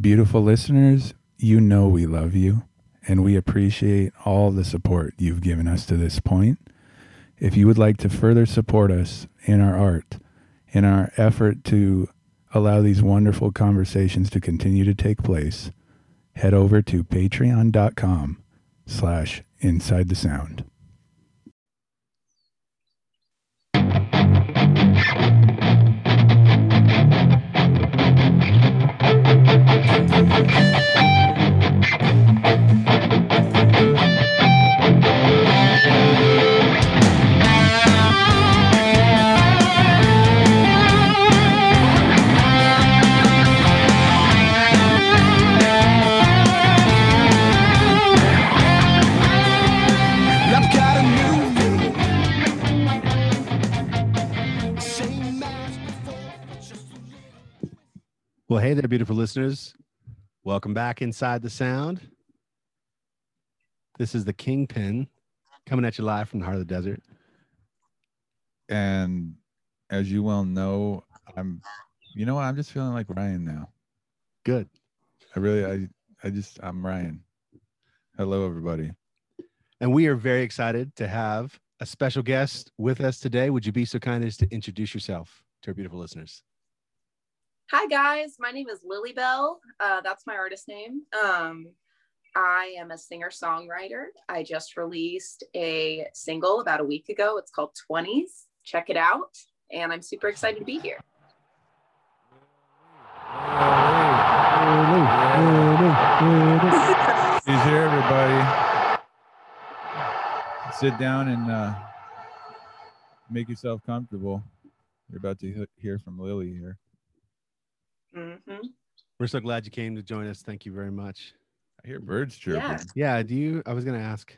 Beautiful listeners, you know we love you and we appreciate all the support you've given us to this point. If you would like to further support us in our art, in our effort to allow these wonderful conversations to continue to take place, head over to patreon.com slash inside the sound. Well, hey there, beautiful listeners. Welcome back inside the sound. This is the Kingpin coming at you live from the heart of the desert. And as you well know, I'm, you know what? I'm just feeling like Ryan now. Good. I really, I, I just, I'm Ryan. Hello, everybody. And we are very excited to have a special guest with us today. Would you be so kind as to introduce yourself to our beautiful listeners? Hi guys, my name is Lilybelle. Uh, that's my artist name. Um, I am a singer songwriter. I just released a single about a week ago. It's called 20s. Check it out. And I'm super excited to be here. He's here, everybody. Sit down and uh, make yourself comfortable. You're about to hear from Lily here. Hmm We're so glad you came to join us. Thank you very much. I hear birds chirping. Yeah. Yeah. Do you? I was going to ask.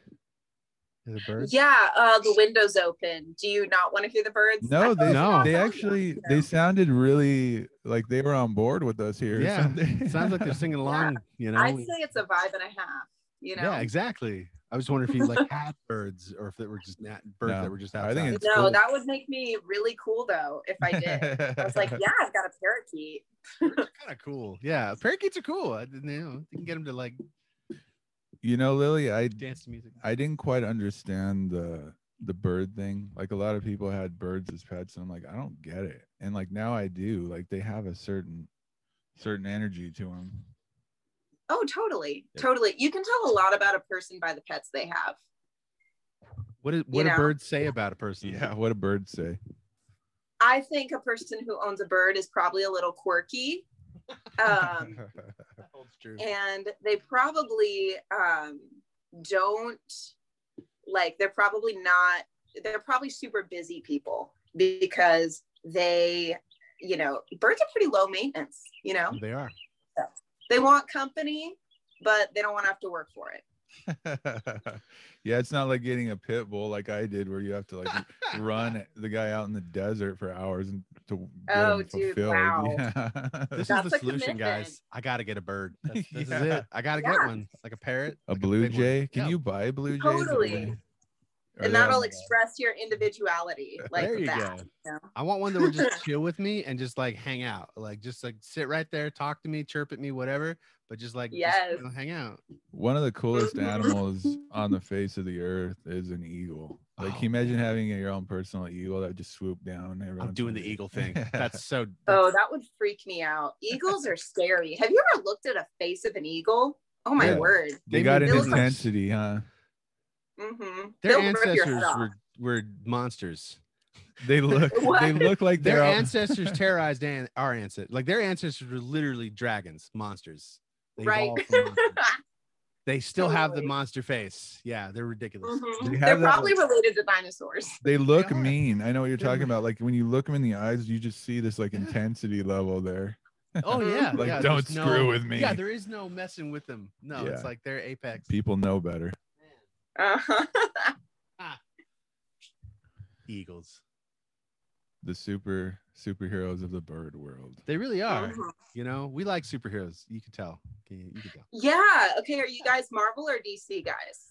Are the birds? Yeah, uh, the window's open. Do you not want to hear the birds? No, they No. they actually they sounded really like they were on board with us here. Yeah. Sounds like they're singing along, you know? I'd say it's a vibe and a half. You know. Yeah, exactly. I was wondering if you like had birds or if they were just nat- birds No, that were just I think it's no, cool. that would make me really cool though if I did. I was like, yeah, I've got a parakeet. kind of cool. Yeah, parakeets are cool. I, you know, you can get them to like you know, Lily, I dance to music. I didn't quite understand the the bird thing. Like a lot of people had birds as pets, and I'm like, I don't get it. And like now I do. Like they have a certain certain energy to them. Oh, totally. Yeah. Totally. You can tell a lot about a person by the pets they have. What is what do know. birds say about a person? Yeah, what a bird say. I think a person who owns a bird is probably a little quirky. Um, Holds true. and they probably um, don't like, they're probably not, they're probably super busy people because they, you know, birds are pretty low maintenance, you know, They are. They want company, but they don't want to have to work for it. yeah, it's not like getting a pit bull like I did, where you have to like run the guy out in the desert for hours and to get Oh, dude, fulfilled. wow. Yeah. This That's is the solution, commitment. guys. I gotta get a bird. That's, this is it. I gotta get one, like a parrot, a like blue big one. jay. Can Yeah. you buy a blue jay? Totally. And that'll express your individuality like There you that. go. you know? I want one that would just chill with me and just like hang out, like just like sit right there, talk to me, chirp at me, whatever. But just like just, Yes. you know, hang out. One of the coolest animals on the face of the earth is an eagle. Like, can you Oh, imagine having your own personal eagle that just swoop down? every I'm doing the eagle thing. That's so. Oh, that would freak me out. Eagles are scary. Have you ever looked at a face of an eagle? Oh my Yeah. word. they They got made an business. intensity, huh? Mm-hmm. their ancestors were were monsters. They look, they look like Their all- ancestors terrorized an- our ancestors. Like their ancestors were literally dragons, monsters. They right. monsters. They still have the monster face. Yeah, they're ridiculous. Mhm. They They're have that- probably related to dinosaurs. They look are. mean. I know what you're talking about. Like when you look them in the eyes, you just see this like intensity level there. Oh yeah, Like, yeah, don't screw no- with me. Yeah, there is no messing with them. No, it's like they're apex. People know better. Uh-huh. Eagles. The super superheroes of the bird world. They really are. Mhm. You know, we like superheroes. You can tell. You, you can tell. Yeah. Okay. Are you guys Marvel or DC guys?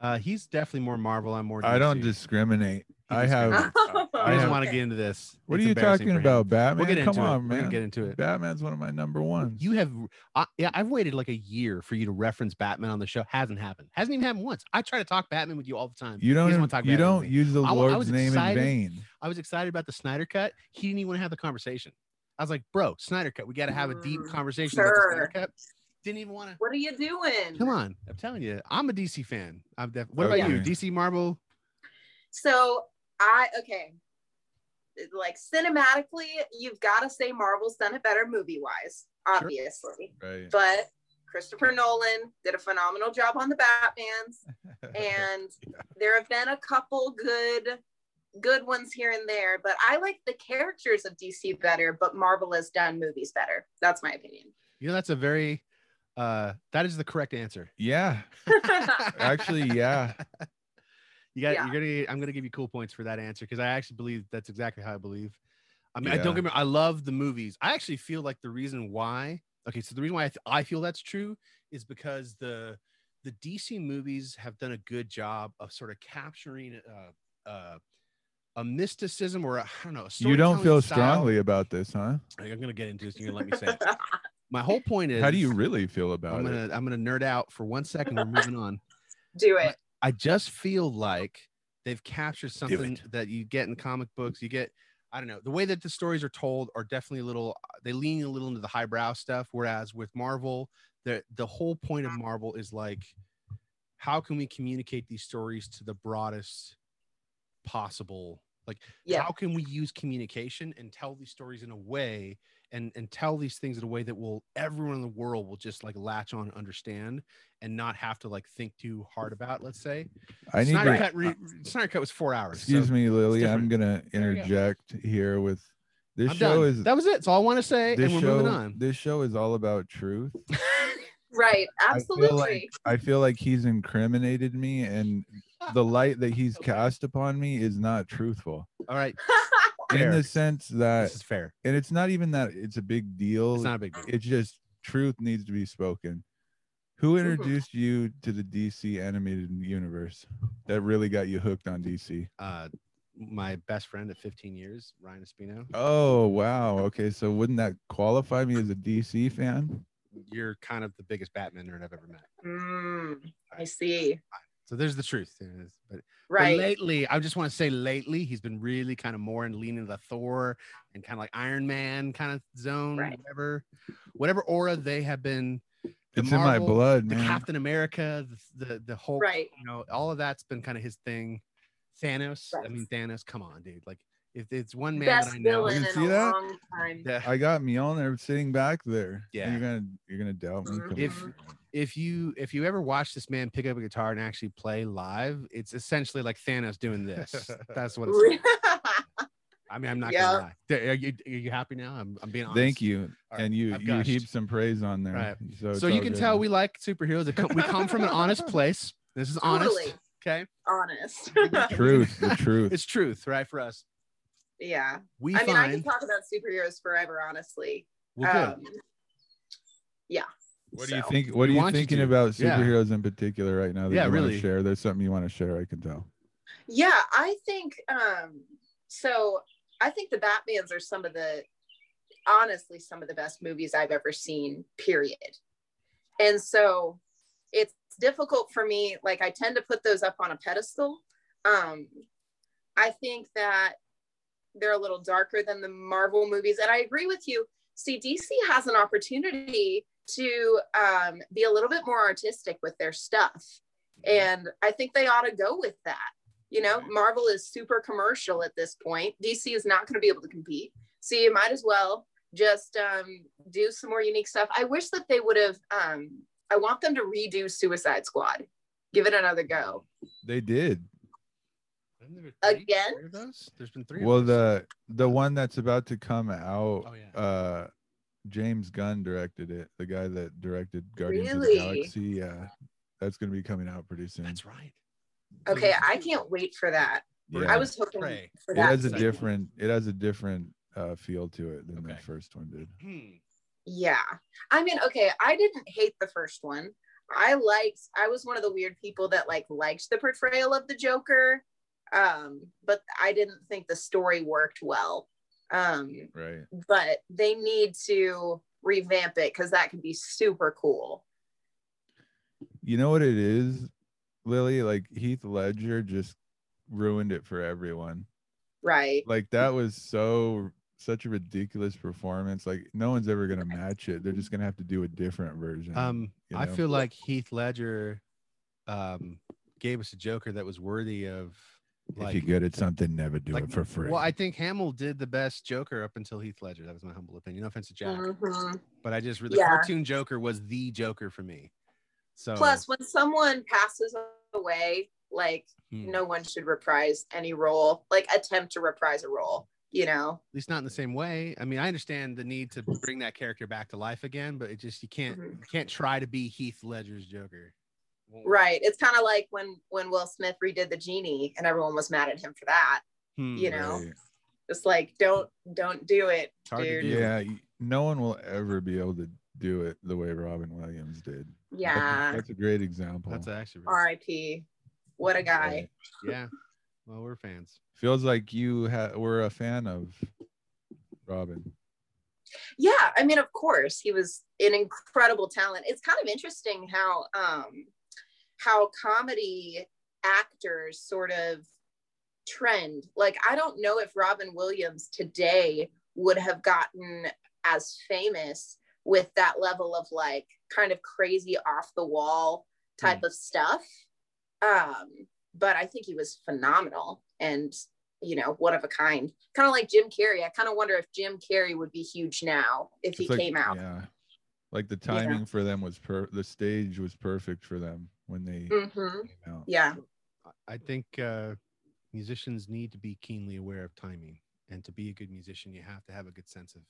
Uh, he's definitely more Marvel. I'm more. I don't discriminate. He I have. I I just want to get into this. What It's are you talking about, Batman? We'll get into Come it. on, We're man. gonna get into it. Batman's one of my number ones. You have, I, yeah, I've waited like a year for you to reference Batman on the show. Hasn't happened. Hasn't even happened once. I try to talk Batman with you all the time. You don't. He even- wanna talk you don't use the I I Lord's was name excited. in vain. I was excited about the Snyder cut. He didn't even want to have the conversation. I was like, bro, Snyder cut. We got to have a deep Mm, conversation about the Snyder cut. Didn't even want to. what are you doing? Come on, I'm telling you, I'm a DC fan. I'm def- what Okay. about you? DC Marvel? So I okay. Like cinematically, you've got to say Marvel's done it better movie wise, obviously. Right. But Christopher Nolan did a phenomenal job on the Batman's, and there have been a couple good good ones here and there. But I like the characters of DC better, but Marvel has done movies better. That's my opinion. You know, that's a very, uh, that is the correct answer. yeah. Actually, yeah. You got. Yeah. You're gonna. I'm gonna give you cool points for that answer because I actually believe that's exactly how I believe. I mean, I don't get me. I love the movies. I actually feel like the reason why. Okay, so the reason why I, th- I feel that's true is because the the DC movies have done a good job of sort of capturing uh, uh, a mysticism or a, I don't know. A You don't feel style. strongly about this, huh? I'm gonna get into this. You're gonna let me say it. My whole point is. How do you really feel about I'm it? gonna I'm gonna nerd out for one second. We're moving on. Do it. I just feel like they've captured something that you get in comic books. You get, I don't know, the way that the stories are told are definitely a little. They lean a little into the highbrow stuff. Whereas with Marvel, the the whole point of Marvel is like, how can we communicate these stories to the broadest possible? Like, Yeah. how can we use communication and tell these stories in a way and and tell these things in a way that will everyone in the world will just like latch on and understand and not have to like think too hard about let's say I need Snyder to. cut re- Snyder cut was four hours Excuse so me, Lily. I'm gonna There you go. interject here with this I'm show done. is that was it that's all i want to say this and we're show moving on this show is all about truth. Right. I feel Absolutely. like I feel like he's incriminated me, and the light that he's Okay. cast upon me is not truthful. all right In the sense that, this is fair and it's not even that it's a big deal. it's not a big deal it's just truth needs to be spoken. Who introduced you to the DC animated universe that really got you hooked on DC? uh my best friend at 15 years ryan espino Oh wow. Okay, so wouldn't that qualify me as a DC fan? you're kind of the biggest batman nerd i've ever met Mm, I see. So there's the truth There it is. but But Right. lately, I just want to say lately, he's been really kind of more in leaning the Thor and kind of like Iron Man kind of zone, Right. whatever, whatever aura they have been. the It's in my Marvel, blood, The. Captain America, the the, the whole, Right. you know, all of that's been kind of his thing. Thanos, I mean Thanos, come on, dude. Like if it's one man Best that I know, villain You in see a that? long time. the- I got Mjolnir sitting back there. and Yeah. you're gonna you're gonna doubt me. Mm-hmm. Come If- on. If you if you ever watch this man pick up a guitar and actually play live, it's essentially like Thanos doing this. That's what it's. Like. I mean, I'm not Yeah. gonna lie. Are you, are you happy now? I'm, I'm being honest. Thank you, All right, and you I've you gushed. heap some praise on there. Right. So, So you can good. tell we like superheroes. We come from an honest place. This is honest. Totally. Okay, Honest. truth, the truth. it's truth, right? For us, yeah. we I mean, I can talk about superheroes forever, honestly. well, good. Um, yeah. What do you So- think? What We are you want you thinking to. about Yeah. superheroes in particular right now? That Yeah, you wanna really. share. There's something you want to share. I can tell. Yeah, I think um so I think the Batmans are some of the honestly some of the best movies I've ever seen, period. And so it's difficult for me like I tend to put those up on a pedestal. Um I think that they're a little darker than the Marvel movies and I agree with you. See, DC has an opportunity to um, be a little bit more artistic with their stuff. And I think they ought to go with that. You know, Marvel is super commercial at this point. DC is not going to be able to compete. So you might as well just um, do some more unique stuff. I wish that they would have, um, I want them to redo Suicide Squad. Give it another go. They did. Isn't there three- Again? those? There's been three. of Well, those. the the one that's about to come out. Oh, yeah. Uh, James Gunn directed it. The guy that directed Guardians of the Galaxy. Yeah, that's gonna be coming out pretty soon. that's right. Okay, I can't wait for that. Yeah. I was hoping Prey. for It has a different. It has a different uh, feel to it than the first one did. Hmm. Yeah. I mean, okay, I didn't hate the first one. I liked I was one of the weird people that like liked the portrayal of the Joker. Um, but I didn't think the story worked well. Um, Right. but they need to revamp it because that could be super cool. You know what it is, Lily? Like Heath Ledger just ruined it for everyone. Right. Like that was so such a ridiculous performance. Like no one's ever gonna match it. They're just gonna have to do a different version. Um, you I feel like Heath Ledger um, gave us a Joker that was worthy of if you're good at something, never do like- it for free. Well, I think Hamill did the best Joker up until Heath Ledger. That was my humble opinion. No offense to Jack, Mhm. but I just really Yeah. cartoon Joker was the Joker for me. So Plus, when someone passes away, like hmm, no one should reprise any role, like attempt to reprise a role, you know? at least not in the same way. I mean, I understand the need to bring that character back to life again, but it just you can't Mhm. you can't try to be Heath Ledger's Joker. Won't work. Right. It's kind of like when when Will Smith redid the genie and everyone was mad at him for that. Hmm, you know, Right. Just like don't don't do it, It's hard to dude. do. Yeah, no one will ever be able to do it the way Robin Williams did. Yeah. That's a great example. That's actually really- R.I.P. What a guy. Right. yeah. Well, we're fans. Feels like you ha- were a fan of Robin. Yeah, I mean, of course, he was an incredible talent. It's kind of interesting how um how comedy actors sort of trend. Like, I don't know if Robin Williams today would have gotten as famous with that level of like kind of crazy off the wall type of stuff. Um, but I think he was phenomenal and you know, one of a kind. Kind of like Jim Carrey. I kind of wonder if Jim Carrey would be huge now if he like- came out. Yeah. Like the Yeah. timing for them was per the stage was perfect for them when they hmm came out. Yeah. I- I think uh, musicians need to be keenly aware of timing, and to be a good musician, you have to have a good sense of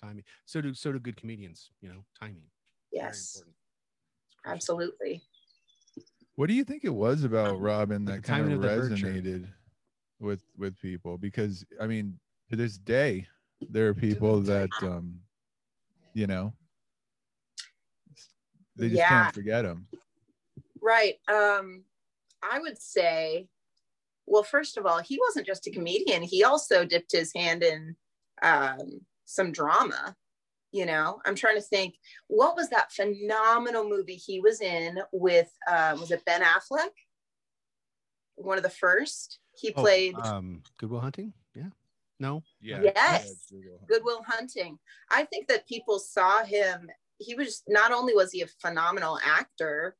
timing. So do so do good comedians. You know, timing. Yes. important. It's crucial. Absolutely. What do you think it was about Robin that kind of of resonated with with people? Because I mean, to this day, there are people that um, you know, they just Yeah. can't forget him. Right. Um, I would say, well, first of all, he wasn't just a comedian. He also dipped his hand in um, some drama. You know, I'm trying to think, what was that phenomenal movie he was in with, um, was it Ben Affleck? One of the first. He Oh, played um, Good Will Hunting. Yeah. No. Yeah. Yes. Good Will Hunting. I think that people saw him. He was not only was he a phenomenal actor,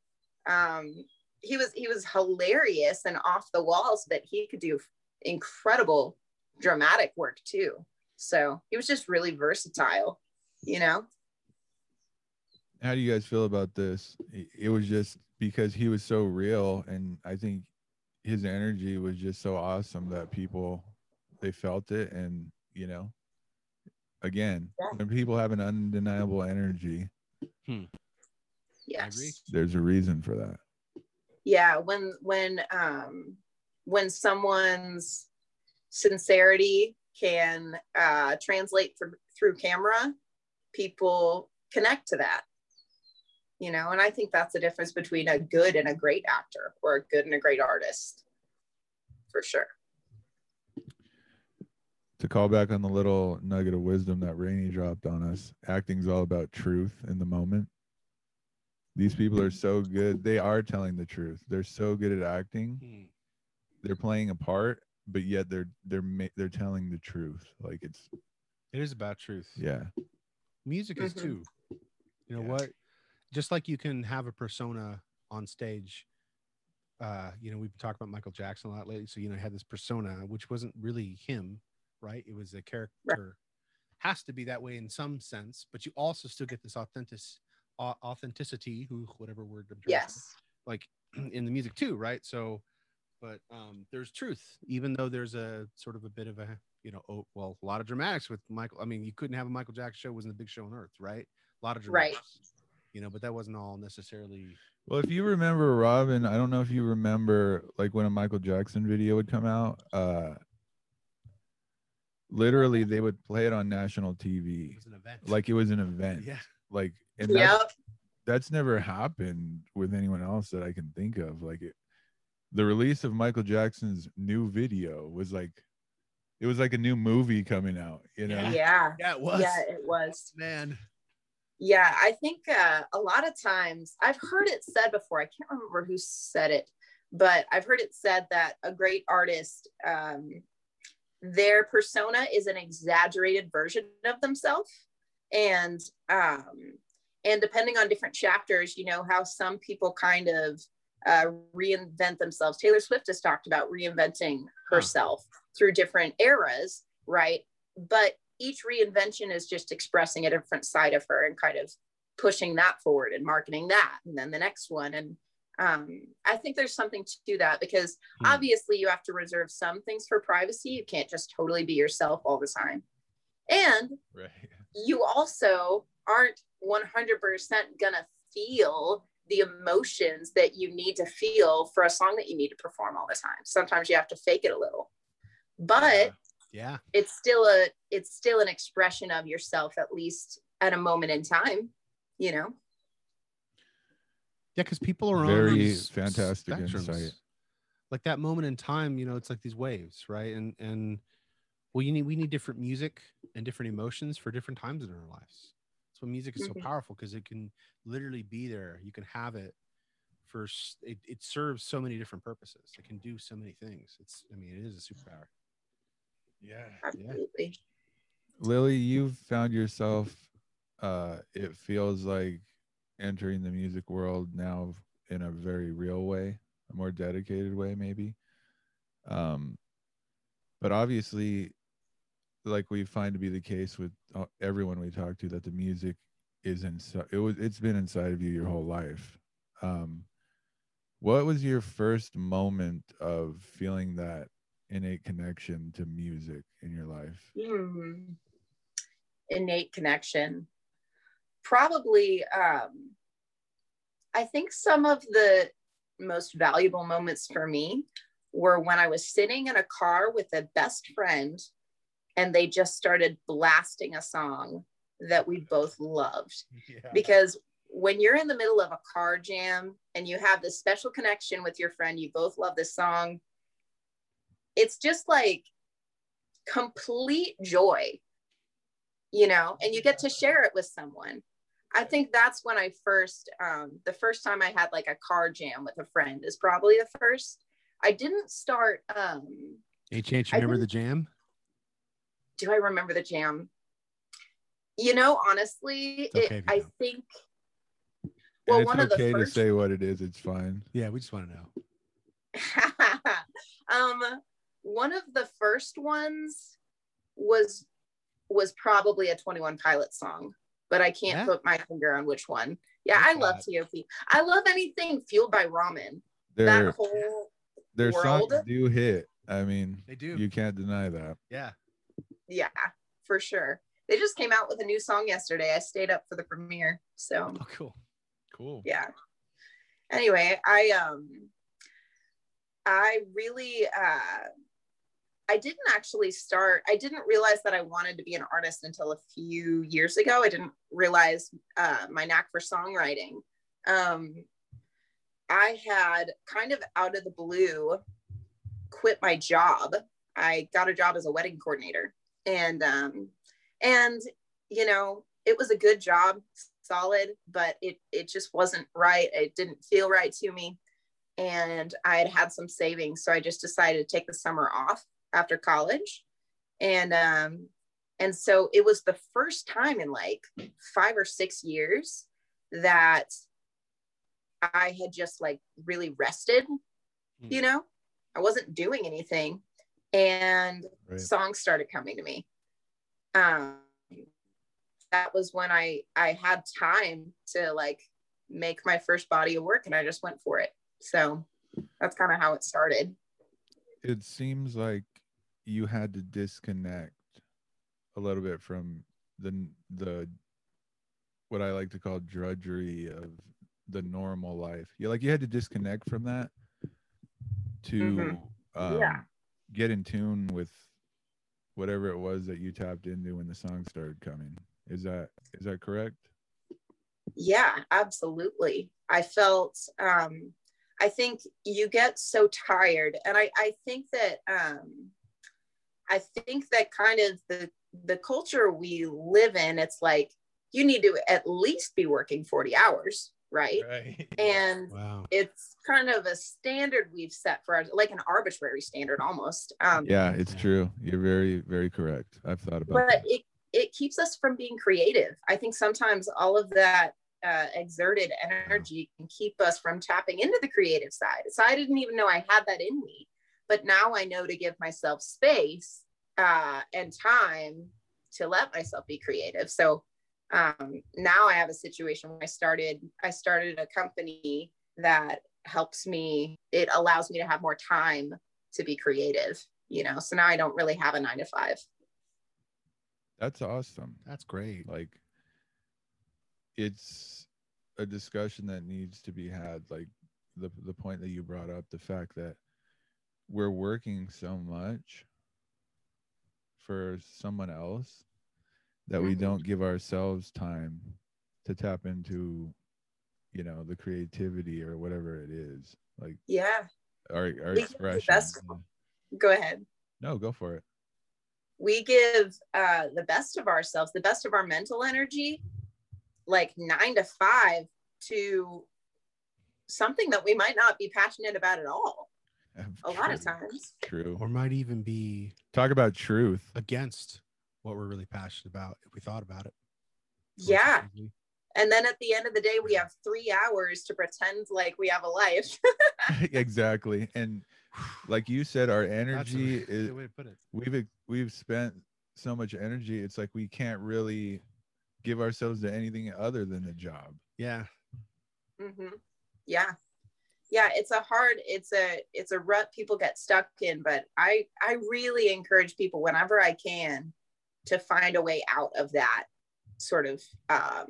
um, he was he was hilarious and off the walls, but he could do incredible dramatic work too. So he was just really versatile, you know. How do you guys feel about this? It- It was just because he was so real, and I think his energy was just so awesome that people they felt it, and you know, again, Yeah. when people have an undeniable energy, Yes. there's a reason for that. yeah when when um when someone's sincerity can uh translate through through camera people connect to that you know and i think that's the difference between a good and a great actor or a good and a great artist for sure To call back on the little nugget of wisdom that Rainey dropped on us, acting's all about truth in the moment. These people are so good. They are telling the truth. They're so good at acting. Hmm. they're playing a part, but yet they're they're ma- they're telling the truth. Like it's It is about truth. yeah, Music is Mhm. too. You know Yeah. what? Just like you can have a persona on stage. Uh, you know, we've talked about Michael Jackson a lot lately. So, you know, he had this persona, which wasn't really him, right? It was a character. Has to be that way in some sense, but you also still get this authentic au- authenticity, who whatever word I'm trying to yes like in the music too, right? So, but um, there's truth, even though there's a sort of a bit of a, you know, oh, well, a lot of dramatics with Michael. I mean, you couldn't have a Michael Jackson show wasn't the big show on earth, right? A lot of Right. dramatics, you know, but that wasn't all necessarily. Well, if you remember Robin, I don't know if you remember like when a Michael Jackson video would come out, uh literally they would play it on national It TV. was an event. Like it was an event. yeah, Like and yep that's, that's never happened with anyone else that I can think of. Like it, the release of Michael Jackson's new video was like, it was like a new movie coming out. You know, Yeah. Yeah. Yeah, it was. Yeah, it was. Man. Yeah, I think uh, a lot of times I've heard it said before. I can't remember who said it, but I've heard it said that a great artist, um, their persona is an exaggerated version of themselves, and um, and depending on different chapters, you know how some people kind of uh, reinvent themselves. Taylor Swift has talked about reinventing herself through different eras, right? But each reinvention is just expressing a different side of her and kind of pushing that forward and marketing that and then the next one and um, i think there's something to that because Hmm. obviously you have to reserve some things for privacy you can't just totally be yourself all the time and right. you also aren't 100% gonna feel the emotions that you need to feel for a song that you need to perform all the time sometimes you have to fake it a little but Yeah. it's still a it's still an expression of yourself at least at a moment in time you know Yeah, because people are on Very fantastic spectrums. insight. Like that moment in time, you know, it's like these waves, right? And and well, you need we need different music and different emotions for different times in our lives. That's why music is so powerful because it can literally be there. You can have it for it, it serves so many different purposes. It can do so many things. It's I mean, it is a superpower. Yeah. absolutely Lily, you've found yourself, uh, it feels like entering the music world now in a very real way, a more dedicated way, maybe. Um, but obviously, like we find to be the case with uh, everyone we talk to, that the music is inside. It was. It's been inside of you your whole life. Um, what was your first moment of feeling that innate connection to music in your life? Hmm. innate connection probably um i think some of the most valuable moments for me were when i was sitting in a car with a best friend and they just started blasting a song that we both loved Yeah. because when you're in the middle of a car jam and you have this special connection with your friend, you both love this song, it's just like complete joy, you know, and you get to share it with someone. I think that's when I first, um, the first time I had like a car jam with a friend is probably the first. I didn't start, um, H H, I remember the jam? Do I remember the jam? You know, honestly, It's okay it, I don't. think, And well, it's one of the okay to say what it is. It's fine. Yeah, we just want to know. um one of the first ones was was probably a 21 pilot song but i can't Yeah. put my finger on which one yeah Like i love top i love anything fueled by ramen Their that whole their songs do hit. I mean, They do. you can't deny that. yeah. Yeah for sure. They just came out with a new song yesterday. I stayed up for the premiere so. Oh, cool. Cool. yeah. Anyway i um i really uh i didn't actually start i didn't realize that i wanted to be an artist until a few years ago. I didn't realize uh, my knack for songwriting. Um i had kind of out of the blue quit my job. I got a job as a wedding coordinator and um and you know it was a good job solid but it it just wasn't right. It didn't feel right to me. And i had had some savings so i just decided to take the summer off after college. And um and so it was the first time in like five or six years that i had just like really rested you know? I wasn't doing anything and Right. songs started coming to me um that was when i i had time to like make my first body of work and i just went for it so that's kind of how it started It seems like you had to disconnect a little bit from the the what I like to call drudgery of the normal life. You like you had to disconnect from that to Mhm. um, Yeah. Get in tune with whatever it was that you tapped into when the song started coming. Is that is that correct? yeah absolutely i felt um i think you get so tired and i i think that um i think that kind of the the culture we live in it's like you need to at least be working 40 hours right Right. and Wow. it's kind of a standard we've set for us like an arbitrary standard almost um Yeah, it's true. You're very, very correct. I've thought about it. but that. it it keeps us from being creative i think sometimes all of that uh, exerted energy can keep us from tapping into the creative side so i didn't even know i had that in me but now i know to give myself space uh, and time to let myself be creative so um, now i have a situation where i started i started a company that helps me it allows me to have more time to be creative you know so now i don't really have a nine to five That's awesome. That's great. Like, it's a discussion that needs to be had. Like the the point that you brought up, the fact that we're working so much for someone else that we Mhm. don't give ourselves time to tap into, you know, the creativity or whatever it is. Like yeah our our We give the expression. best- go ahead No, go for it. we give uh, the best of ourselves, the best of our mental energy, like nine to five to something that we might not be passionate about at all. A lot of times. True. Or might even be Talk about truth. against what we're really passionate about if we thought about it. Yeah. And then at the end of the day, we have three hours to pretend like we have a life. exactly. And like you said, our That's a energy good is way to put it. we've we've spent so much energy. It's like we can't really give ourselves to anything other than the job. Yeah. hmm Yeah. Yeah, it's a hard, it's a it's a rut people get stuck in, but I I really encourage people whenever I can to find a way out of that sort of um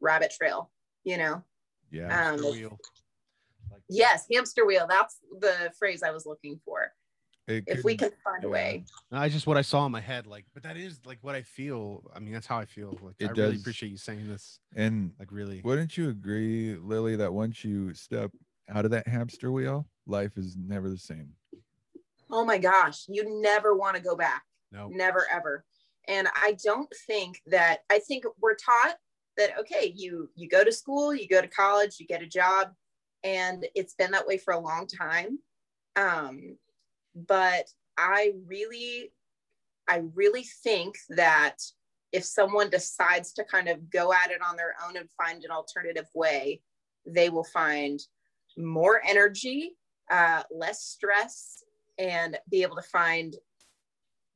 rabbit trail, you know. Yeah. Um Hamster wheel. Like, yes, hamster wheel, that's the phrase I was looking for. It If we could- can find a way. No, I just what I saw in my head, like, but that is like what I feel. I mean, that's how I feel. Like, It I really appreciate you saying this. and Like, really. wouldn't you agree, Lily, that once you step out of that hamster wheel, life is never the same. Oh my gosh, you never want to go back. Never ever. And i don't think that i think we're taught that okay you you go to school you go to college you get a job and it's been that way for a long time. Um but i really i really think that if someone decides to kind of go at it on their own and find an alternative way they will find more energy uh, less stress and be able to find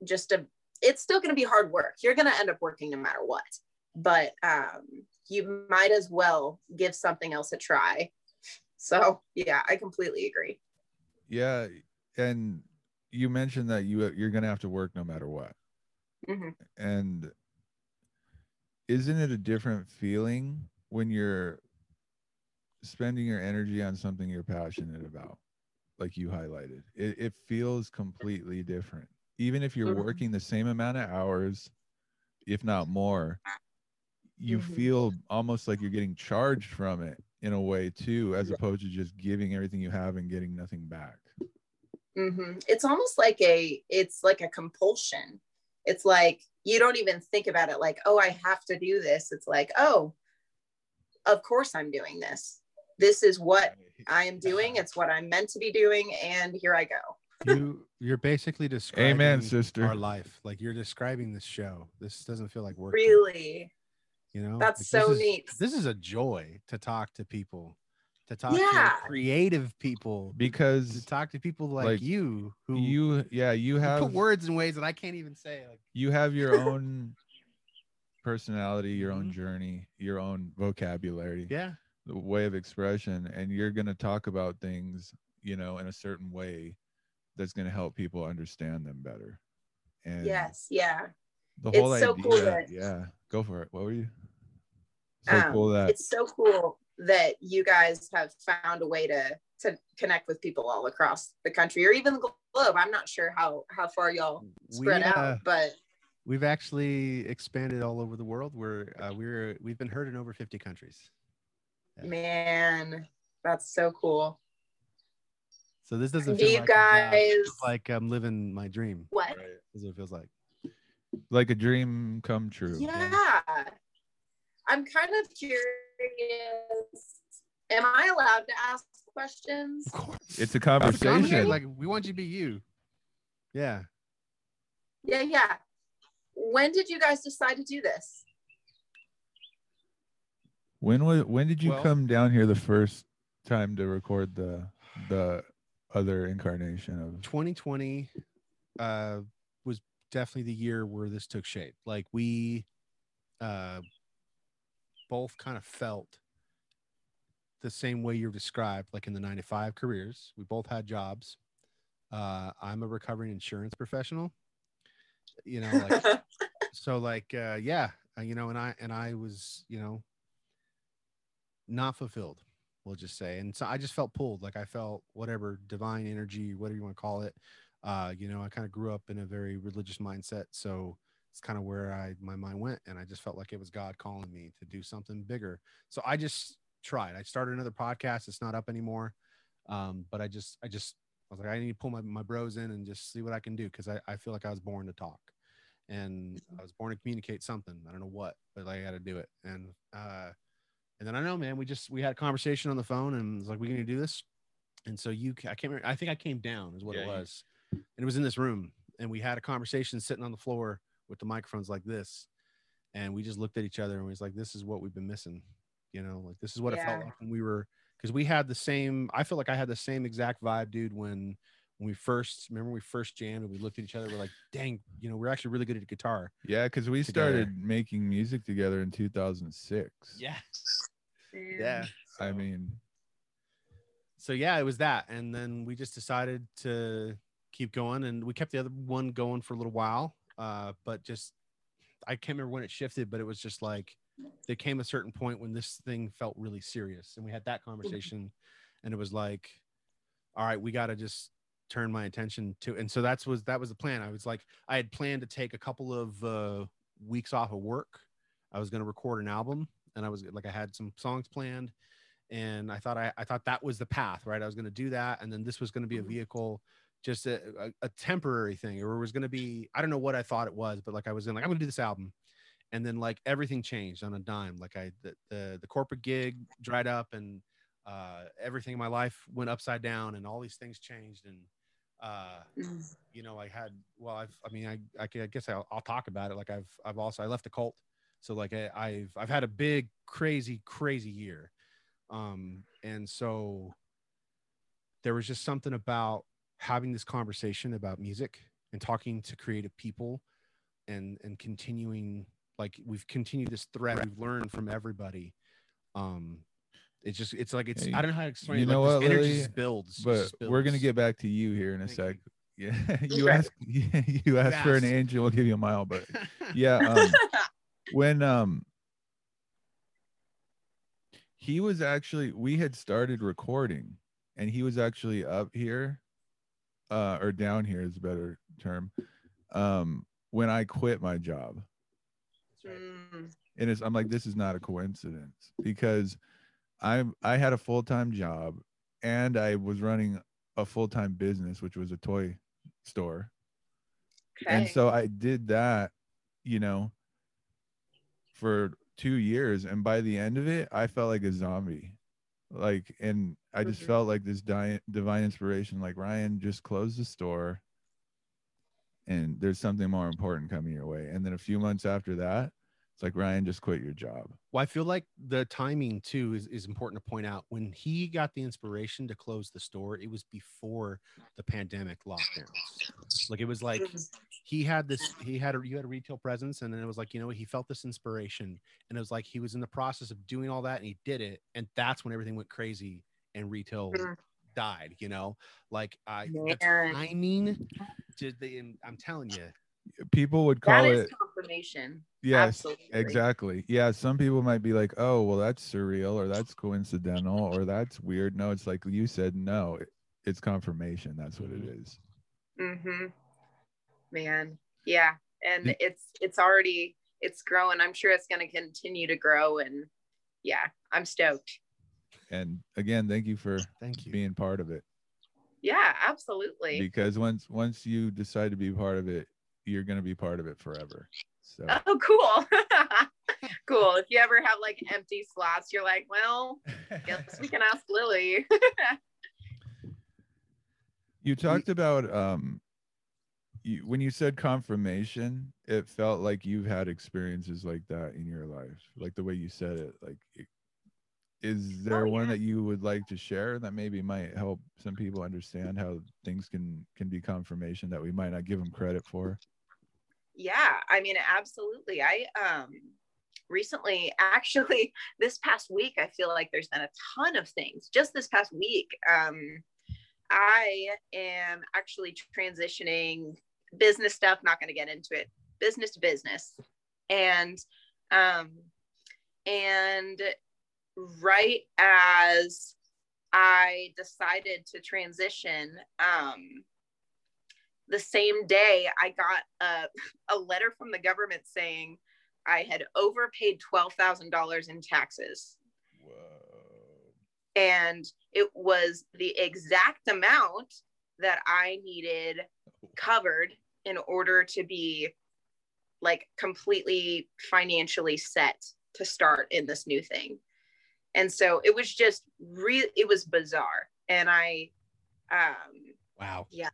just a it's still going to be hard work you're going to end up working no matter what but um, you might as well give something else a try so yeah i completely agree Yeah. And you mentioned that you you're gonna have to work no matter what. Mhm. And isn't it a different feeling when you're spending your energy on something you're passionate about like you highlighted it, it feels completely different even if you're Mhm. working the same amount of hours if not more you Mhm. feel almost like you're getting charged from it in a way too as opposed to just giving everything you have and getting nothing back. Hmm it's almost like a it's like a compulsion. It's like you don't even think about it like oh i have to do this. It's like oh of course i'm doing this. This is what i am doing. It's what i'm meant to be doing and here i go you you're basically describing amen sister our life. Like you're describing this show. This doesn't feel like work. really You know, That's Like, so this is- neat. This is a joy to talk to people, to talk Yeah. to creative people, because to because talk to people like, like, you who you yeah you have put words in ways that I can't even say. Like, you have your own personality your own Mhm. journey your own vocabulary yeah, the way of expression and you're going to talk about things you know in a certain way that's going to help people understand them better and yes yeah the It's whole so idea cool that- yeah go for it what were you so Um, cool that it's so cool that you guys have found a way to to connect with people all across the country or even the globe i'm not sure how how far y'all we spread uh, out but We've actually expanded all over the world. We're uh, we're we've been heard in over 50 countries. Yeah. Man, that's so cool. So this doesn't Do feel you like a job. It feels guys- like I'm living my dream. What? This is what it feels like. Like a dream come true. Yeah. I'm kind of curious. Am I allowed to ask questions? Of course. It's a conversation, conversation. Like we want you to be you. Yeah. Yeah, yeah. When did you guys decide to do this? When was when did you Well- come down here the first time to record the the other incarnation of 2020 uh was definitely the year where this took shape. Like we uh both kind of felt the same way you're described like in the 9 to 5 careers. We both had jobs. Uh i'm a recovering insurance professional. You know like so like uh yeah uh, you know and i and i was you know not fulfilled we'll just say and so i just felt pulled like i felt whatever divine energy whatever you want to call it uh you know i kind of grew up in a very religious mindset so it's kind of where i my mind went and i just felt like it was god calling me to do something bigger. So i just tried. I started another podcast it's not up anymore um but i just i just i was like i need to pull my, my bros in and just see what i can do because I, I feel like i was born to talk and i was born to communicate something i don't know what but like, i got to do it and uh and then I know, man, we just we had a conversation on the phone and it's like, we're gonna do this. And so you, I can't remember. I think I came down is what Yeah, it you- was, and it was in this room, and we had a conversation sitting on the floor with the microphones like this, and we just looked at each other and we was like, this is what we've been missing, you know, like this is what it felt like when we were, because we had the same. I feel like I had the same exact vibe, dude, when when we first remember when we first jammed and we looked at each other, we're like, dang, you know, we're actually really good at guitar. Yeah, because we Together. started making music together in 2006. Yeah, Man. yeah. I mean, so yeah, it was that, and then we just decided to keep going, and we kept the other one going for a little while. Uh, but just I can't remember when it shifted, but it was just like there came a certain point when this thing felt really serious, and we had that conversation, and it was like, all right, we got to just turn my attention to, and so that's was that was the plan. I was like, I had planned to take a couple of uh, weeks off of work. I was going to record an album, and I was like, I had some songs planned and I thought I, I thought that was the path, right? I was going to do that, and then this was going to be a vehicle, just a, a, a temporary thing, or it was going to be I don't know what I thought it was, but like I was in like I'm going to do this album, and then like everything changed on a dime. Like I the the, the corporate gig dried up, and uh, everything in my life went upside down, and all these things changed, and uh, Mm. you know I had well I've I mean I I, I guess I'll, I'll talk about it. Like I've I've also I left the cult, so like I, I've I've had a big crazy crazy year um and so there was just something about having this conversation about music and talking to creative people and and continuing like we've continued this thread we've learned from everybody um it's just it's like it's Hey, i don't know how to explain you it. know like, what, this energy Lily? just builds but just we're gonna get back to you here in a Thank sec. you. Yeah, you ask asked you asked for an angel, we'll give you a mile. But yeah, um, when um he was actually we had started recording and he was actually up here uh or down here is a better term um when i quit my job Mm. and it's i'm like this is not a coincidence because i'm i had a full-time job and i was running a full-time business which was a toy store. And so i did that you know for two years. And by the end of it i felt like a zombie. Like and i just Mhm. felt like this di- divine inspiration like ryan just close the store and there's something more important coming your way. And then a few months after that it's like ryan just quit your job Well, I feel like the timing too is, is important to point out. When he got the inspiration to close the store, it was before the pandemic lockdowns. Like it was like he had this, he had a you had a retail presence, and then it was like, you know, he felt this inspiration, and it was like he was in the process of doing all that and he did it, and that's when everything went crazy and retail Mm. died, you know, like I the Man. timing did the I'm telling you, people would call is it confirmation. yes Absolutely. exactly yeah some people might be like oh well that's surreal or that's coincidental or that's weird no it's like you said no it- it's confirmation that's what it is. Mhm. Mm-hmm. Man. Yeah. and Did- it's it's already it's growing i'm sure it's going to continue to grow and yeah i'm stoked And again, thank you for Thank you. being part of it. yeah absolutely Because once once you decide to be part of it, you're gonna be part of it forever. So oh cool cool if you ever have like empty slots you're like well guess we can ask lily you talked about um you, when you said confirmation, it felt like you've had experiences like that in your life, like the way you said it. Like, it- is there one yeah. that you would like to share that maybe might help some people understand how things can can be confirmation that we might not give them credit for? Yeah i mean absolutely. I um recently actually this past week i feel like there's been a ton of things. Just this past week um i am actually transitioning business stuff not going to get into it business to business. And um and right as i decided to transition um the same day I got a, a letter from the government saying I had overpaid $12,000 in taxes. Whoa. And it was the exact amount that I needed covered in order to be like completely financially set to start in this new thing. And so it was just really, it was bizarre. And I, um, Wow. yeah,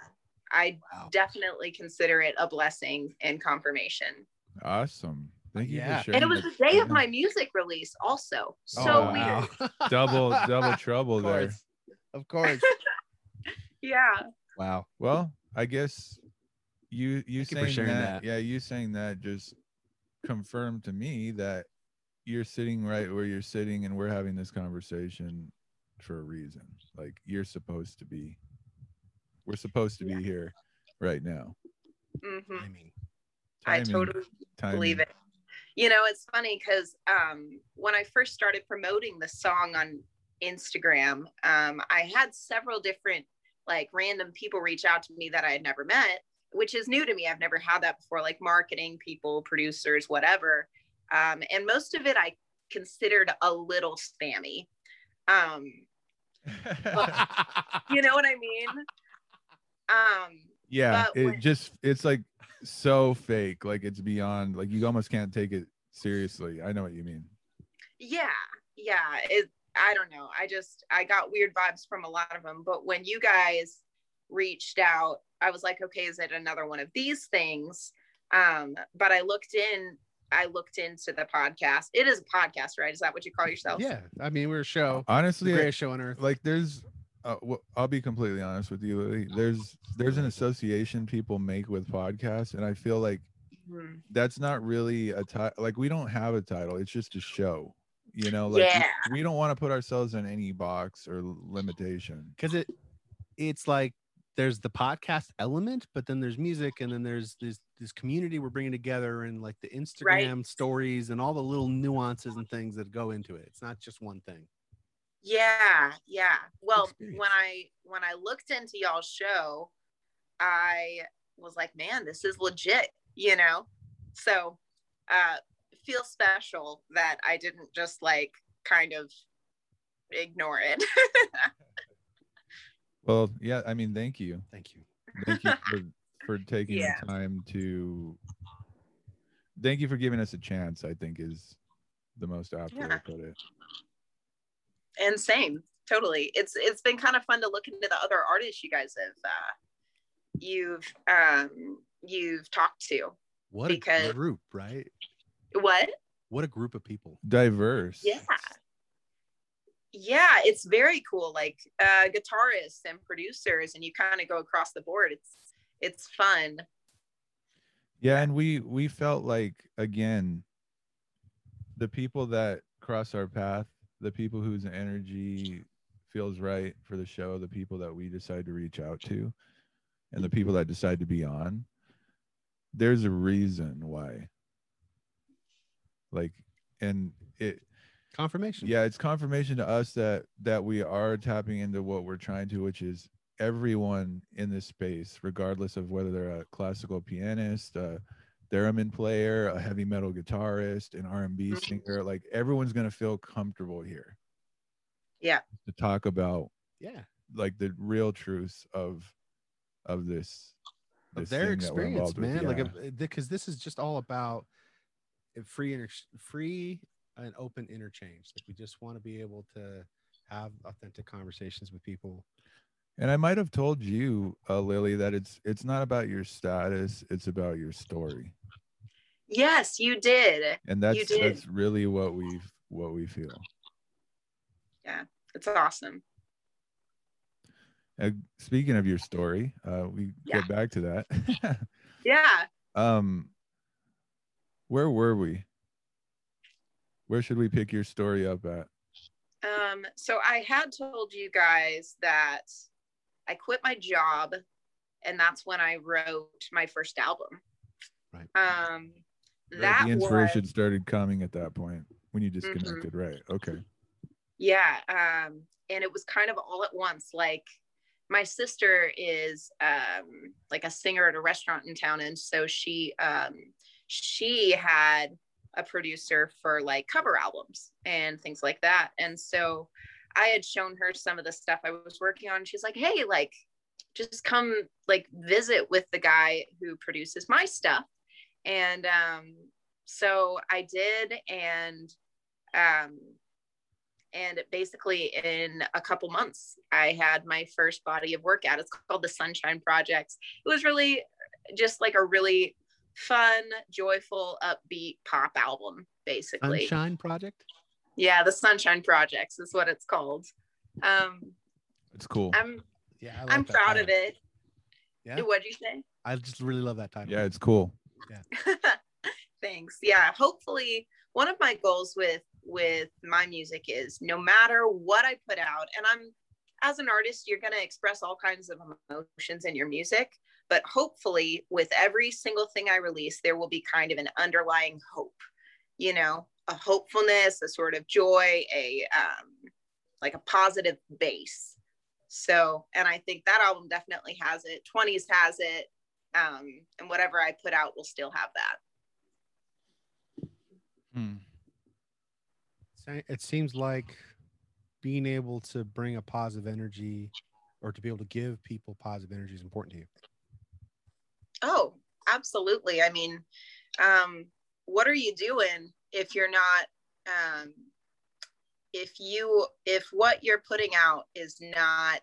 I Wow. definitely consider it a blessing and confirmation. Awesome. Thank you Yeah. for sharing. And it was the day of my music release, also. Oh, so Oh, weird. double double trouble Of there. course. Of course. Yeah. wow. Well, I guess you you Thank you saying sharing that, that. yeah, you saying that just confirmed to me that you're sitting right where you're sitting and we're having this conversation for a reason. Like you're supposed to be we're supposed to be here right now. hmm I mean, I Timing- totally believe it. You know, it's funny because um, when I first started promoting the song on Instagram, um, I had several different like random people reach out to me that I had never met, which is new to me. I've never had that before, like marketing people, producers, whatever. Um, and most of it I considered a little spammy. Um, you know what I mean? Um, yeah, it when- just it's like so fake. Like it's beyond like you almost can't take it seriously. I know what you mean. yeah yeah it i don't know i just i got weird vibes from a lot of them but when you guys reached out i was like okay is it another one of these things um but i looked in i looked into the podcast it is a podcast right is that what you call yourself yeah. I mean, we're a show. The Honestly, I- greatest show on earth. like there's uh, wh- I'll be completely honest with you. Lily. There's there's an association people make with podcasts, and I feel like Mhm. that's not really a title. Like we don't have a title. It's just a show. You know, like we- Yeah. we, don't want to put ourselves in any box or limitation. because it it's like there's the podcast element but then there's music and then there's this this community we're bringing together and like the instagram stories and all the little nuances and things that go into it it's not just one thing yeah yeah well experience. when i when i looked into y'all's show i was like man this is legit you know so uh feel special that i didn't just like kind of ignore it Well, yeah. I mean, thank you, thank you thank you for for taking Yeah. the time to. Thank you for giving us a chance. I think is the most apt way to put it. And same totally. It's it's been kind of fun to look into the other artists you guys have uh you've um you've talked to. What Because- a group right? What? What a group of people. Diverse. yeah. Yeah it's very cool. Like uh guitarists and producers and you kind of go across the board. It's it's fun. Yeah, and we we felt like again the people that cross our path, the people whose energy feels right for the show, the people that we decide to reach out to, and the people that decide to be on, there's a reason why. Like and it confirmation yeah it's confirmation to us that that we are tapping into what we're trying to which is everyone in this space regardless of whether they're a classical pianist uh, theremin player, a heavy metal guitarist, an R&B Mhm. singer. Like everyone's gonna feel comfortable here. Yeah. To talk about Yeah. like the real truths of of this, Of their thing that we're experience, involved with. man. Like, because this is just all about free, inter- free and open interchange. Like, we just want to be able to have authentic conversations with people. And I might have told you, uh, Lily, that it's it's not about your status; it's about your story, Yes, you did. and that's did. that's really what we what we feel. Yeah, it's awesome. Uh, speaking of your story, uh, we Yeah. get back to that. Yeah. um, where were we? Where should we pick your story up at? Um, so I had told you guys that I quit my job and that's when I wrote my first album. Right. Um Right, that the inspiration was started coming at that point when you Mm-hmm. disconnected, right? Okay. yeah, um, and it was kind of all at once. Like my sister is um like a singer at a restaurant in town, and so she um she had a producer for like cover albums and things like that. And so I had shown her some of the stuff I was working on. She's like, hey, like, just come like visit with the guy who produces my stuff. And um, so I did, and um, and basically in a couple months, I had my first body of work out. It's called the Sunshine Projects. It was really just like a really fun, joyful, upbeat pop album, basically. Sunshine Project. Yeah, the Sunshine Projects is what it's called. Um, It's cool. I'm Yeah, I like I'm that proud title. of it. Yeah, What'd you say? I just really love that title. Yeah, it's cool. Yeah. Thanks. Yeah, hopefully one of my goals with with my music is no matter what I put out and I'm as an artist you're going to express all kinds of emotions in your music, but hopefully with every single thing I release there will be kind of an underlying hope. You know, a hopefulness, a sort of joy, a um like a positive base. So, and I think that album definitely has it. 20s has it. Um, and whatever I put out will still have that. Hmm. It seems like being able to bring a positive energy or to be able to give people positive energy is important to you. Oh, absolutely. I mean, um, what are you doing if you're not, um, if you, if what you're putting out is not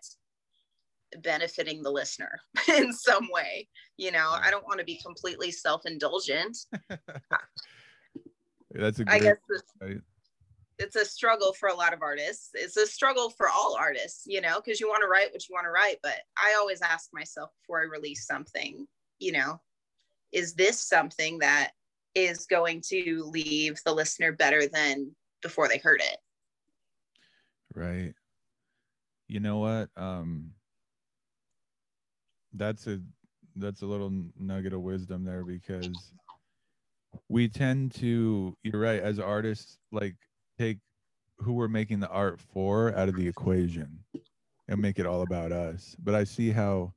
benefiting the listener in some way? You know, I don't want to be completely self indulgent. That's a I guess it's, it's a struggle for a lot of artists. It's a struggle for all artists, you know, because you want to write what you want to write. But I always ask myself before I release something, you know, is this something that is going to leave the listener better than before they heard it? Right. You know what? Um that's a that's a little nugget of wisdom there because we tend to you're right as artists like take who we're making the art for out of the equation and make it all about us. But I see how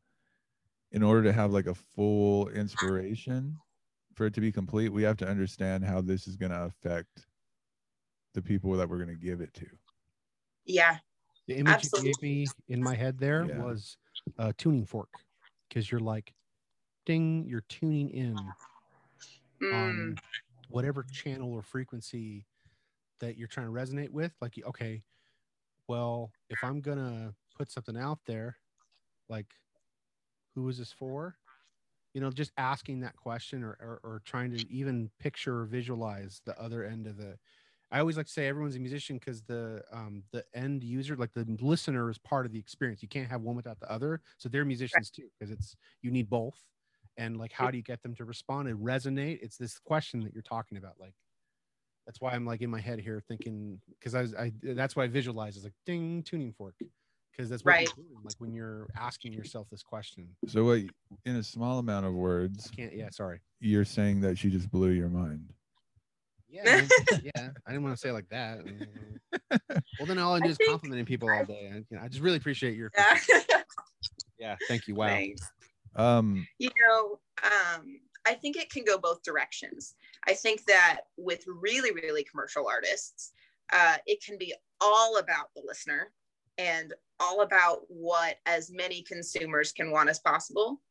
in order to have like a full inspiration for it to be complete, we have to understand how this is going to affect the people that we're going to give it to. Yeah. The image Absolutely. you gave me in my head there Yeah. was a tuning fork because you're like, ding, you're tuning in Mm, on whatever channel or frequency that you're trying to resonate with. Like, okay, well, if I'm gonna put something out there, like, who is this for? You know, just asking that question or, or, or trying to even picture or visualize the other end of the. I always like to say everyone's a musician because the um the end user, like the listener, is part of the experience. You can't have one without the other. So they're musicians too because it's you need both and like how do you get them to respond and resonate it's this question that you're talking about like that's why i'm like in my head here thinking because i was i that's why i visualize is like ding tuning fork because that's what Right. you're doing like when you're asking yourself this question So what in a small amount of words, I can't yeah sorry you're saying that she just blew your mind. yeah yeah i didn't want to say it like that well then all i do is complimenting people all day I, you know, I just really appreciate your yeah. yeah thank you wow Thanks. Um, you know um I think it can go both directions. I think that with really, really commercial artists, uh, it can be all about the listener and all about what as many consumers can want as possible.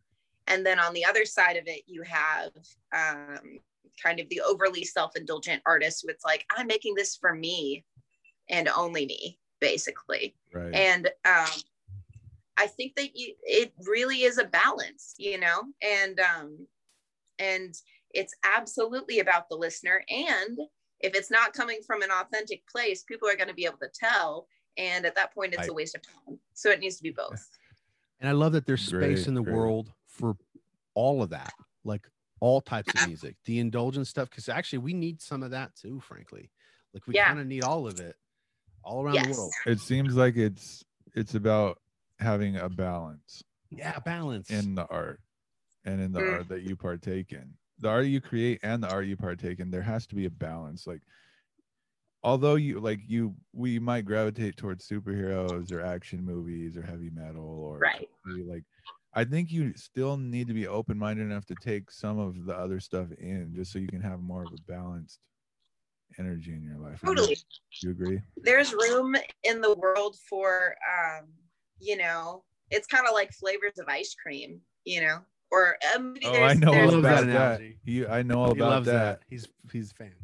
And then on the other side of it, you have um, kind of the overly self indulgent artist who it's like, I'm making this for me and only me, basically. Right. And um, I think that you, it really is a balance, you know, and um, and it's absolutely about the listener. And if it's not coming from an authentic place, people are going to be able to tell. And at that point, it's I- a waste of time. So it needs to be both. And I love that there's space in the great. world for all of that, like all types of music, the indulgent stuff. Because actually, we need some of that too, frankly. Like we Yeah. kind of need all of it, all around Yes. the world. it seems like it's it's about having a balance Yeah, balance. in the art and in the Mm. art that you partake in. The art you create and the art you partake in, there has to be a balance. Like although you like you we might gravitate towards superheroes or action movies or heavy metal or Right. like I think you still need to be open minded enough to take some of the other stuff in just so you can have more of a balanced energy in your life. I don't. Totally. You agree? There's room in the world for, um, you know, it's kind of like flavors of ice cream, you know, or maybe Oh, I know I there's love about that that. You, I know he about loves that. that. He's he's a fan.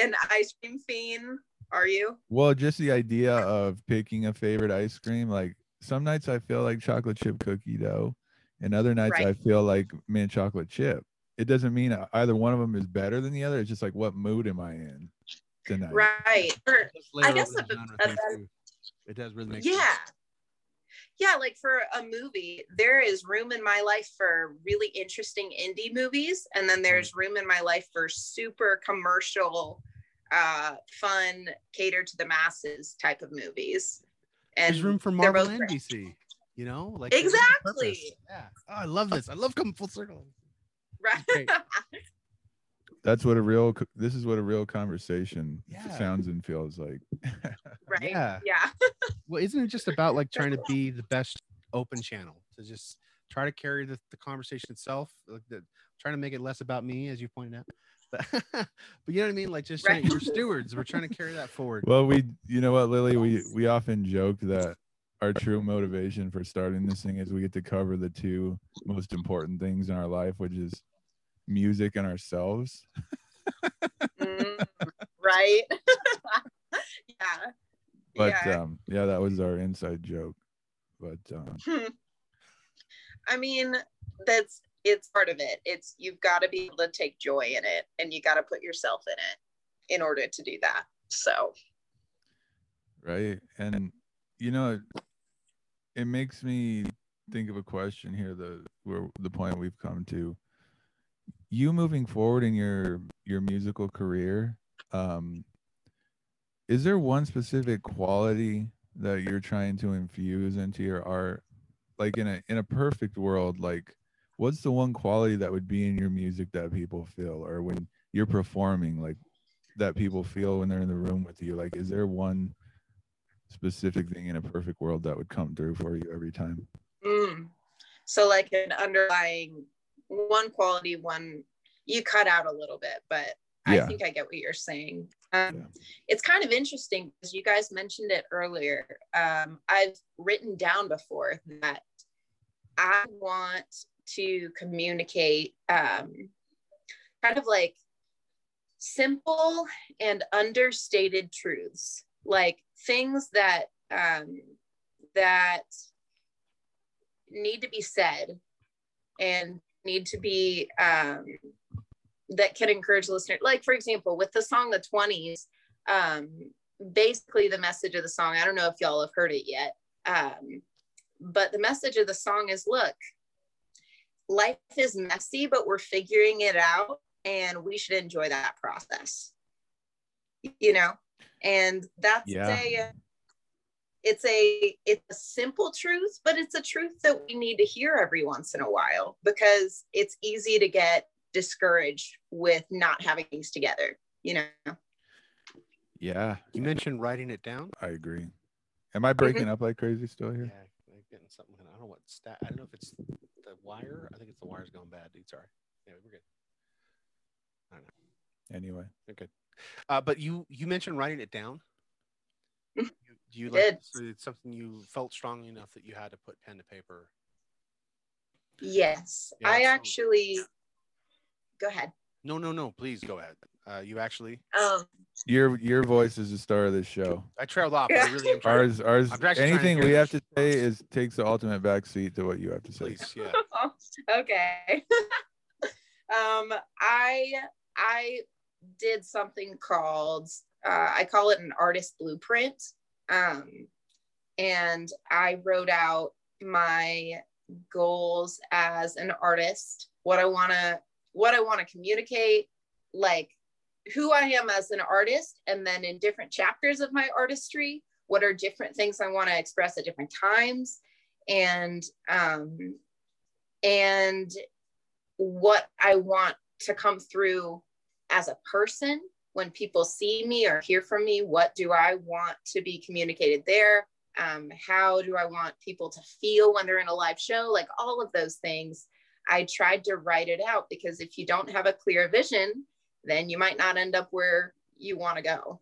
An ice cream fiend. Are you? Well, just the idea of picking a favorite ice cream. Like some nights I feel like chocolate chip cookie dough, and other nights Right. I feel like mint chocolate chip. It doesn't mean uh, either one of them is better than the other. It's just like what mood am I in tonight? Right. Or- Flavor guess over a- a thing, better- too. It does really make yeah. sense. Yeah, like for a movie, there is room in my life for really interesting indie movies, and then there's room in my life for super commercial, uh, fun, cater to the masses type of movies. And There's room for Marvel and. DC. You know, like there's a purpose. Exactly. Yeah. Oh, I love this. I love coming full circle. right. Great. That's what a real. This is what a real conversation Yeah. sounds and feels like. right. Yeah. Yeah. Well, isn't it just about like trying to be the best open channel to just try to carry the, the conversation itself, like the, trying to make it less about me, as you pointed out. But, but you know what I mean? Like just trying, Right. we're stewards. We're trying to carry that forward. well, we, you know what, Lily, we we often joke that our true motivation for starting this thing is we get to cover the two most important things in our life, which is music and ourselves. Mm, right. yeah. But yeah. um, yeah, that was our inside joke. But um, I mean, that's it's part of it. It's you've got to be able to take joy in it and you got to put yourself in it in order to do that. So, right, and you know, it, it makes me think of a question here. The where the point we've come to. You moving forward in your your musical career, um, is there one specific quality that you're trying to infuse into your art? Like in a in a perfect world, like what's the one quality that would be in your music that people feel, or when you're performing, like that people feel when they're in the room with you? Like, is there one specific thing in a perfect world that would come through for you every time? mm. so like an underlying one quality, one you cut out a little bit, but I think I get what you're saying. Um, Yeah. It's kind of interesting because you guys mentioned it earlier. Um, I've written down before that I want to communicate um, kind of like simple and understated truths, like things that um, that need to be said and need to be um, that can encourage listeners. Like for example, with the song "The 20s," um, basically the message of the song. I don't know if y'all have heard it yet, um, but the message of the song is: Look, life is messy, but we're figuring it out, and we should enjoy that process. You know, and that's Yeah. a it's a it's a simple truth but it's a truth that we need to hear every once in a while because it's easy to get discouraged with not having things together you know Yeah, You mentioned writing it down. I agree. Am I breaking up like crazy still Yeah, here? I'm getting something. I don't know what stat. I don't know if it's the wire. I think it's the wire's going bad, dude. Sorry. Yeah, we're good. I don't know. Anyway, We're. Uh, but you you mentioned writing it down. You, do you like did. it's something you felt strongly enough that you had to put pen to paper? Yes, Yeah, I so- actually. Go ahead. No, no, no. Please go ahead. Uh, you actually. Um, your your voice is the star of this show. I trailed off. but I really am trying. Ours, ours. I'm actually trying to Anything we have to say is takes the ultimate backseat to what you have to say. Please, yeah. okay. um, I I did something called uh, I call it an artist blueprint. Um, and I wrote out my goals as an artist, what I want to what I want to communicate, like who I am as an artist, and then in different chapters of my artistry, what are different things I want to express at different times, and um, and what I want to come through as a person when people see me or hear from me. What do I want to be communicated there? Um, how do I want people to feel when they're in a live show? Like all of those things. I tried to write it out because if you don't have a clear vision, then you might not end up where you want to go.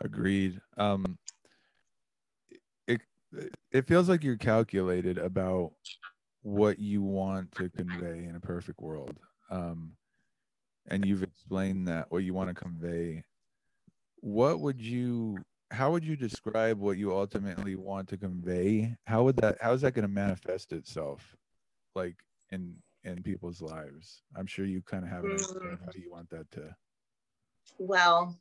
Agreed. Um, it it feels like you're calculated about what you want to convey in a perfect world. Um, and you've explained that what you want to convey. What would you? How would you describe what you ultimately want to convey? How would that? How is that going to manifest itself, like in in people's lives? I'm sure you kind of have an idea of how you want that to. Well,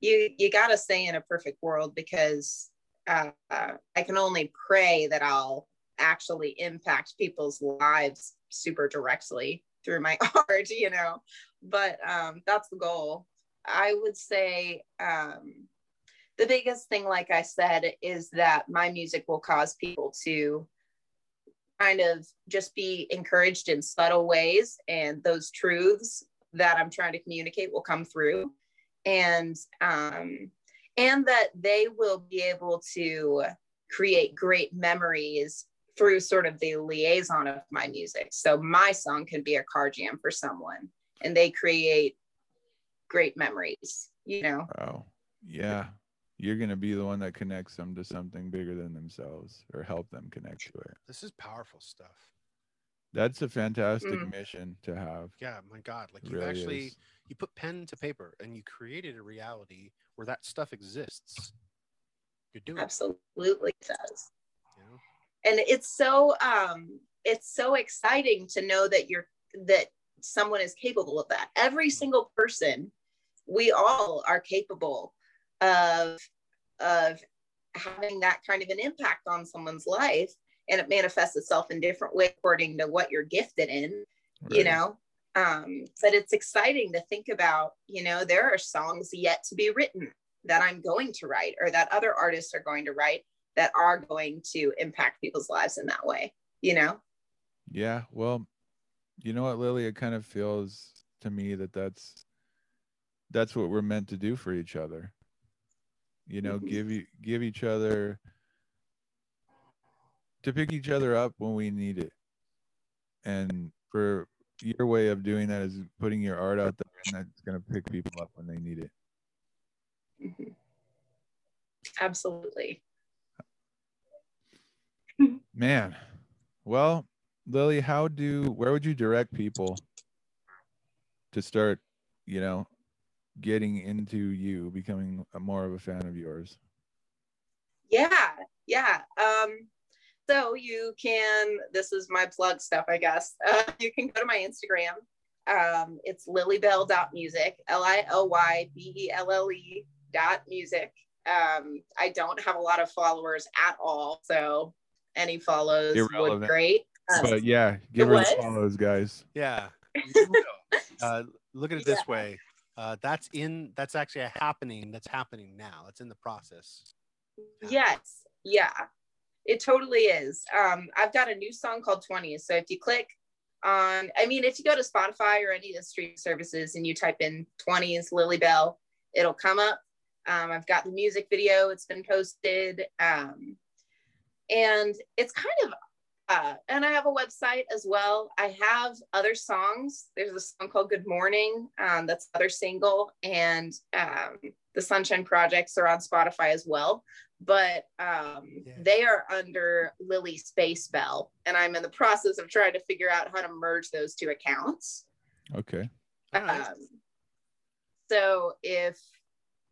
you you got to stay in a perfect world because uh, uh, I can only pray that I'll actually impact people's lives super directly through my art, you know. But um, that's the goal. I would say um, the biggest thing, like I said, is that my music will cause people to kind of just be encouraged in subtle ways, and those truths that I'm trying to communicate will come through, and um, and that they will be able to create great memories through sort of the liaison of my music. So my song can be a car jam for someone, and they create great memories. You know, Oh, Yeah. You're going to be the one that connects them to something bigger than themselves or help them connect to it. This is powerful stuff. That's a fantastic Mm. mission to have. Yeah, my God. Like you really actually is. you put pen to paper and you created a reality where that stuff exists. You're doing it, absolutely does. And it's so um it's so exciting to know that you're that someone is capable of that. Every single person we all are capable of of having that kind of an impact on someone's life and it manifests itself in different ways according to what you're gifted in you know? Um but it's exciting to think about you know there are songs yet to be written that i'm going to write or that other artists are going to write that are going to impact people's lives in that way you know Yeah. Well, you know what, Lily? It kind of feels to me that that's that's what we're meant to do for each other. You know, Mhm. give you give each other to pick each other up when we need it. And for your way of doing that is putting your art out there and that's going to pick people up when they need it. Mhm. absolutely Man. Well, Lily, how do where would you direct people to start, you know, getting into you, becoming a, more of a fan of yours? yeah yeah um so you can this is my plug stuff i guess uh, you can go to my instagram um it's lilybelle.music l-i-l-y-b-e-l-l-e dot music um i don't have a lot of followers at all so any follows would great Um, But yeah, give her the what? follows, guys. Yeah. uh, look at it this Yeah. way. Uh, that's in that's actually a happening that's happening now. It's in the process. Yes. Yeah. It totally is. Um, I've got a new song called 20. So if you click on, I mean, if you go to Spotify or any of the streaming services and you type in 20s Lilybelle, it'll come up. Um, I've got the music video, it's been posted. Um, and it's kind of uh, and I have a website as well. I have other songs. There's a song called Good Morning. Um, that's other single, and um, the Sunshine Projects are on Spotify as well. But um, Yeah. they are under Lily Space Belle, and I'm in the process of trying to figure out how to merge those two accounts. Okay. Um, so if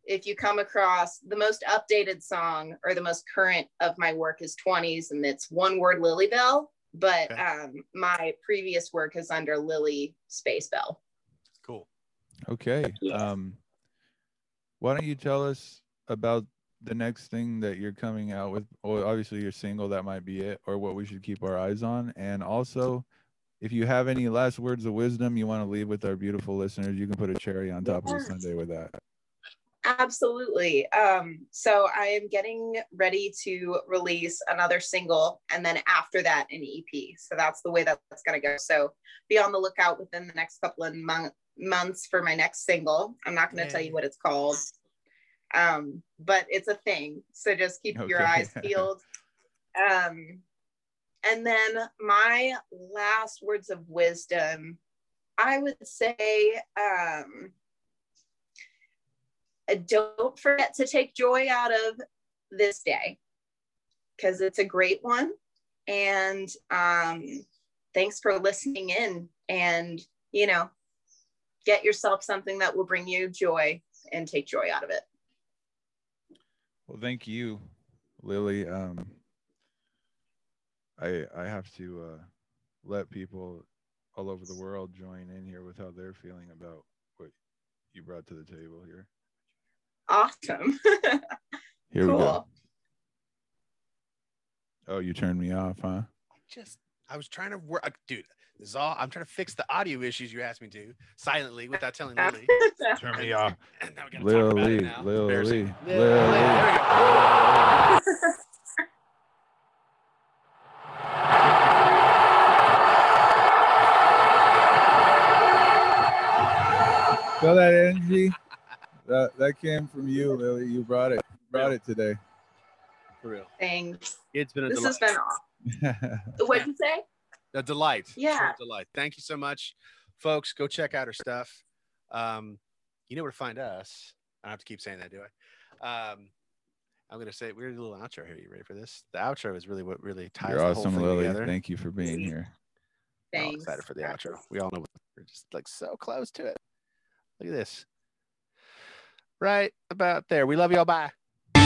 if you come across the most updated song or the most current of my work is 20s and it's one word Lilybelle, but Okay. um, my previous work is under Lily Space Belle. cool. Okay. Yeah. Um, why don't you tell us about the next thing that you're coming out with? Well, obviously your single, that might be it, or what we should keep our eyes on. And also, if you have any last words of wisdom you want to leave with our beautiful listeners, you can put a cherry on top of the Yes. sundae with that. Absolutely. Um, so I am getting ready to release another single and then after that an EP. So that's the way that that's going to go. So be on the lookout within the next couple of mon- months for my next single. I'm not going to tell you what it's called. Um, but it's a thing. So just keep your eyes peeled. Um, and then my last words of wisdom, I would say, um, don't forget to take joy out of this day because it's a great one. And um, thanks for listening in and, you know, get yourself something that will bring you joy and take joy out of it. Well, thank you, Lily. Um, I I have to uh, let people all over the world join in here with how they're feeling about what you brought to the table here. Awesome. Here we go. Oh, you turned me off, huh? Just I was trying to work, uh, dude. This is all I'm trying to fix the audio issues you asked me to silently without telling Lily. Turn me off. And now we gotta talk about it Lily, now. Lily, Lily. Lily, there we go. Feel that energy? That that came from you, Lily. You brought it. You Brought it today. For real. Thanks. It's been a This delight. has been awesome. What'd you say? a delight. True Yeah. delight. Thank you so much, folks. Go check out her stuff. Um, you know where to find us. I don't have to keep saying that, do I? Um, I'm gonna say we're a little outro here. You ready for this? The outro is really what really ties You're the awesome, whole thing Lily. together. Thank you for being here. We're all Thanks. excited for the outro. We all know we're just like so close to it. Look at this right about there. We love y'all. Bye. We